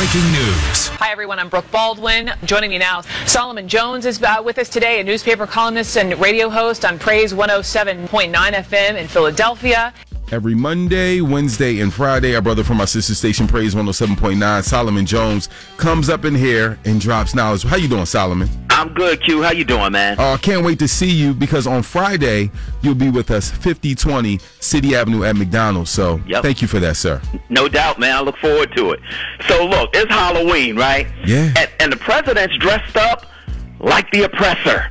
breaking news. Hi, everyone. I'm Brooke Baldwin. Joining me now, Solomon Jones is uh, with us today, a newspaper columnist and radio host on Praise 107.9 FM in Philadelphia. Every Monday, Wednesday, and Friday, our brother from our sister station, Praise 107.9, Solomon Jones, comes up in here and drops knowledge. How you doing, Solomon? I'm good, Q. How you doing, man? Uh, can't wait to see you because on Friday, you'll be with us 5020 City Avenue at McDonald's. So Yep. thank you for that, sir. No doubt, man. I look forward to it. So, look, it's Halloween, right? Yeah. And, and the president's dressed up like the oppressor.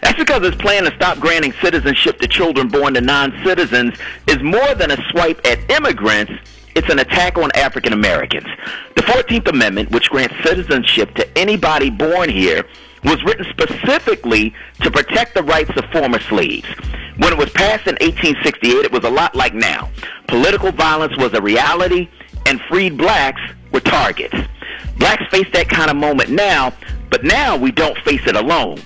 That's because his plan to stop granting citizenship to children born to non citizens is more than a swipe at immigrants. It's an attack on African Americans. The 14th Amendment, which grants citizenship to anybody born here, was written specifically to protect the rights of former slaves. When it was passed in 1868, it was a lot like now. Political violence was a reality, and freed blacks were targets. Blacks face that kind of moment now, but now we don't face it alone.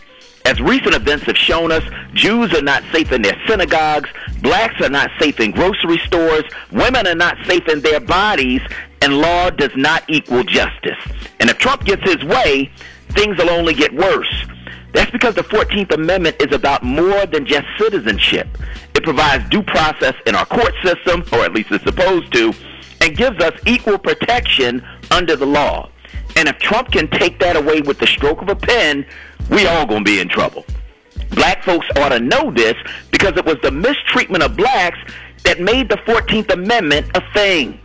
As recent events have shown us, Jews are not safe in their synagogues, blacks are not safe in grocery stores, women are not safe in their bodies, and law does not equal justice. And if Trump gets his way, things will only get worse. That's because the 14th Amendment is about more than just citizenship. It provides due process in our court system, or at least it's supposed to, and gives us equal protection under the law. And if Trump can take that away with the stroke of a pen, we all gonna be in trouble. Black folks ought to know this because it was the mistreatment of blacks that made the 14th Amendment a thing.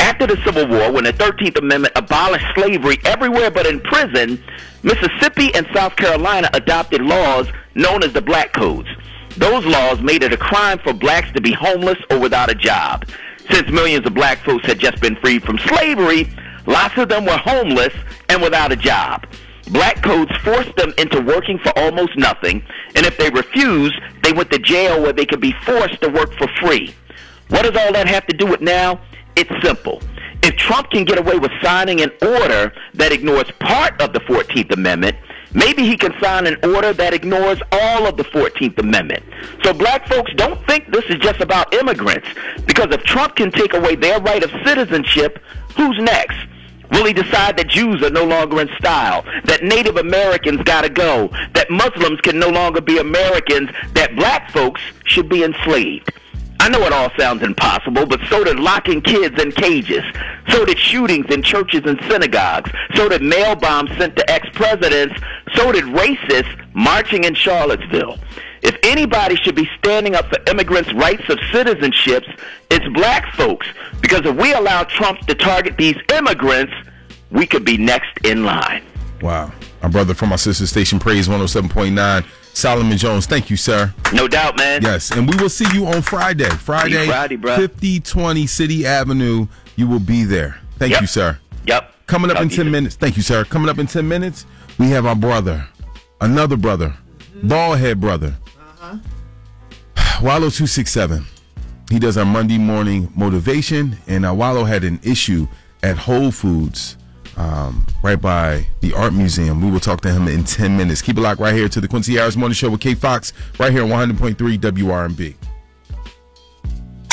After the Civil War, when the 13th Amendment abolished slavery everywhere but in prison, Mississippi and South Carolina adopted laws known as the Black Codes. Those laws made it a crime for blacks to be homeless or without a job. Since millions of black folks had just been freed from slavery, lots of them were homeless and without a job. Black codes forced them into working for almost nothing, and if they refused, they went to jail where they could be forced to work for free. What does all that have to do with now? It's simple. If Trump can get away with signing an order that ignores part of the 14th Amendment, maybe he can sign an order that ignores all of the 14th Amendment. So black folks don't think this is just about immigrants, because if Trump can take away their right of citizenship, who's next? Will he decide that Jews are no longer in style, that Native Americans gotta go, that Muslims can no longer be Americans, that black folks should be enslaved? I know it all sounds impossible, but so did locking kids in cages. So did shootings in churches and synagogues. So did mail bombs sent to ex-presidents. So did racists marching in Charlottesville. Anybody should be standing up for immigrants' rights of citizenships, it's black folks. Because if we allow Trump to target these immigrants, we could be next in line. Wow. Our brother from our sister station, Praise 107.9, Solomon Jones. Thank you, sir. No doubt, man. Yes, and we will see you on Friday. Friday, Friday, bruh. 5020 City Avenue. You will be there. Thank Yep. you, sir. Yep. Coming up Talk in 10 you. minutes. Thank you, sir. Coming up in 10 minutes, we have our brother, another brother, bald head brother, Wallo 267. He does our Monday morning motivation, and uh, Wallo had an issue at Whole Foods um, right by the Art Museum. We will talk to him in 10 minutes. Keep it locked right here to the Quincy Harris Morning Show with K Fox, right here on 100.3 WRNB.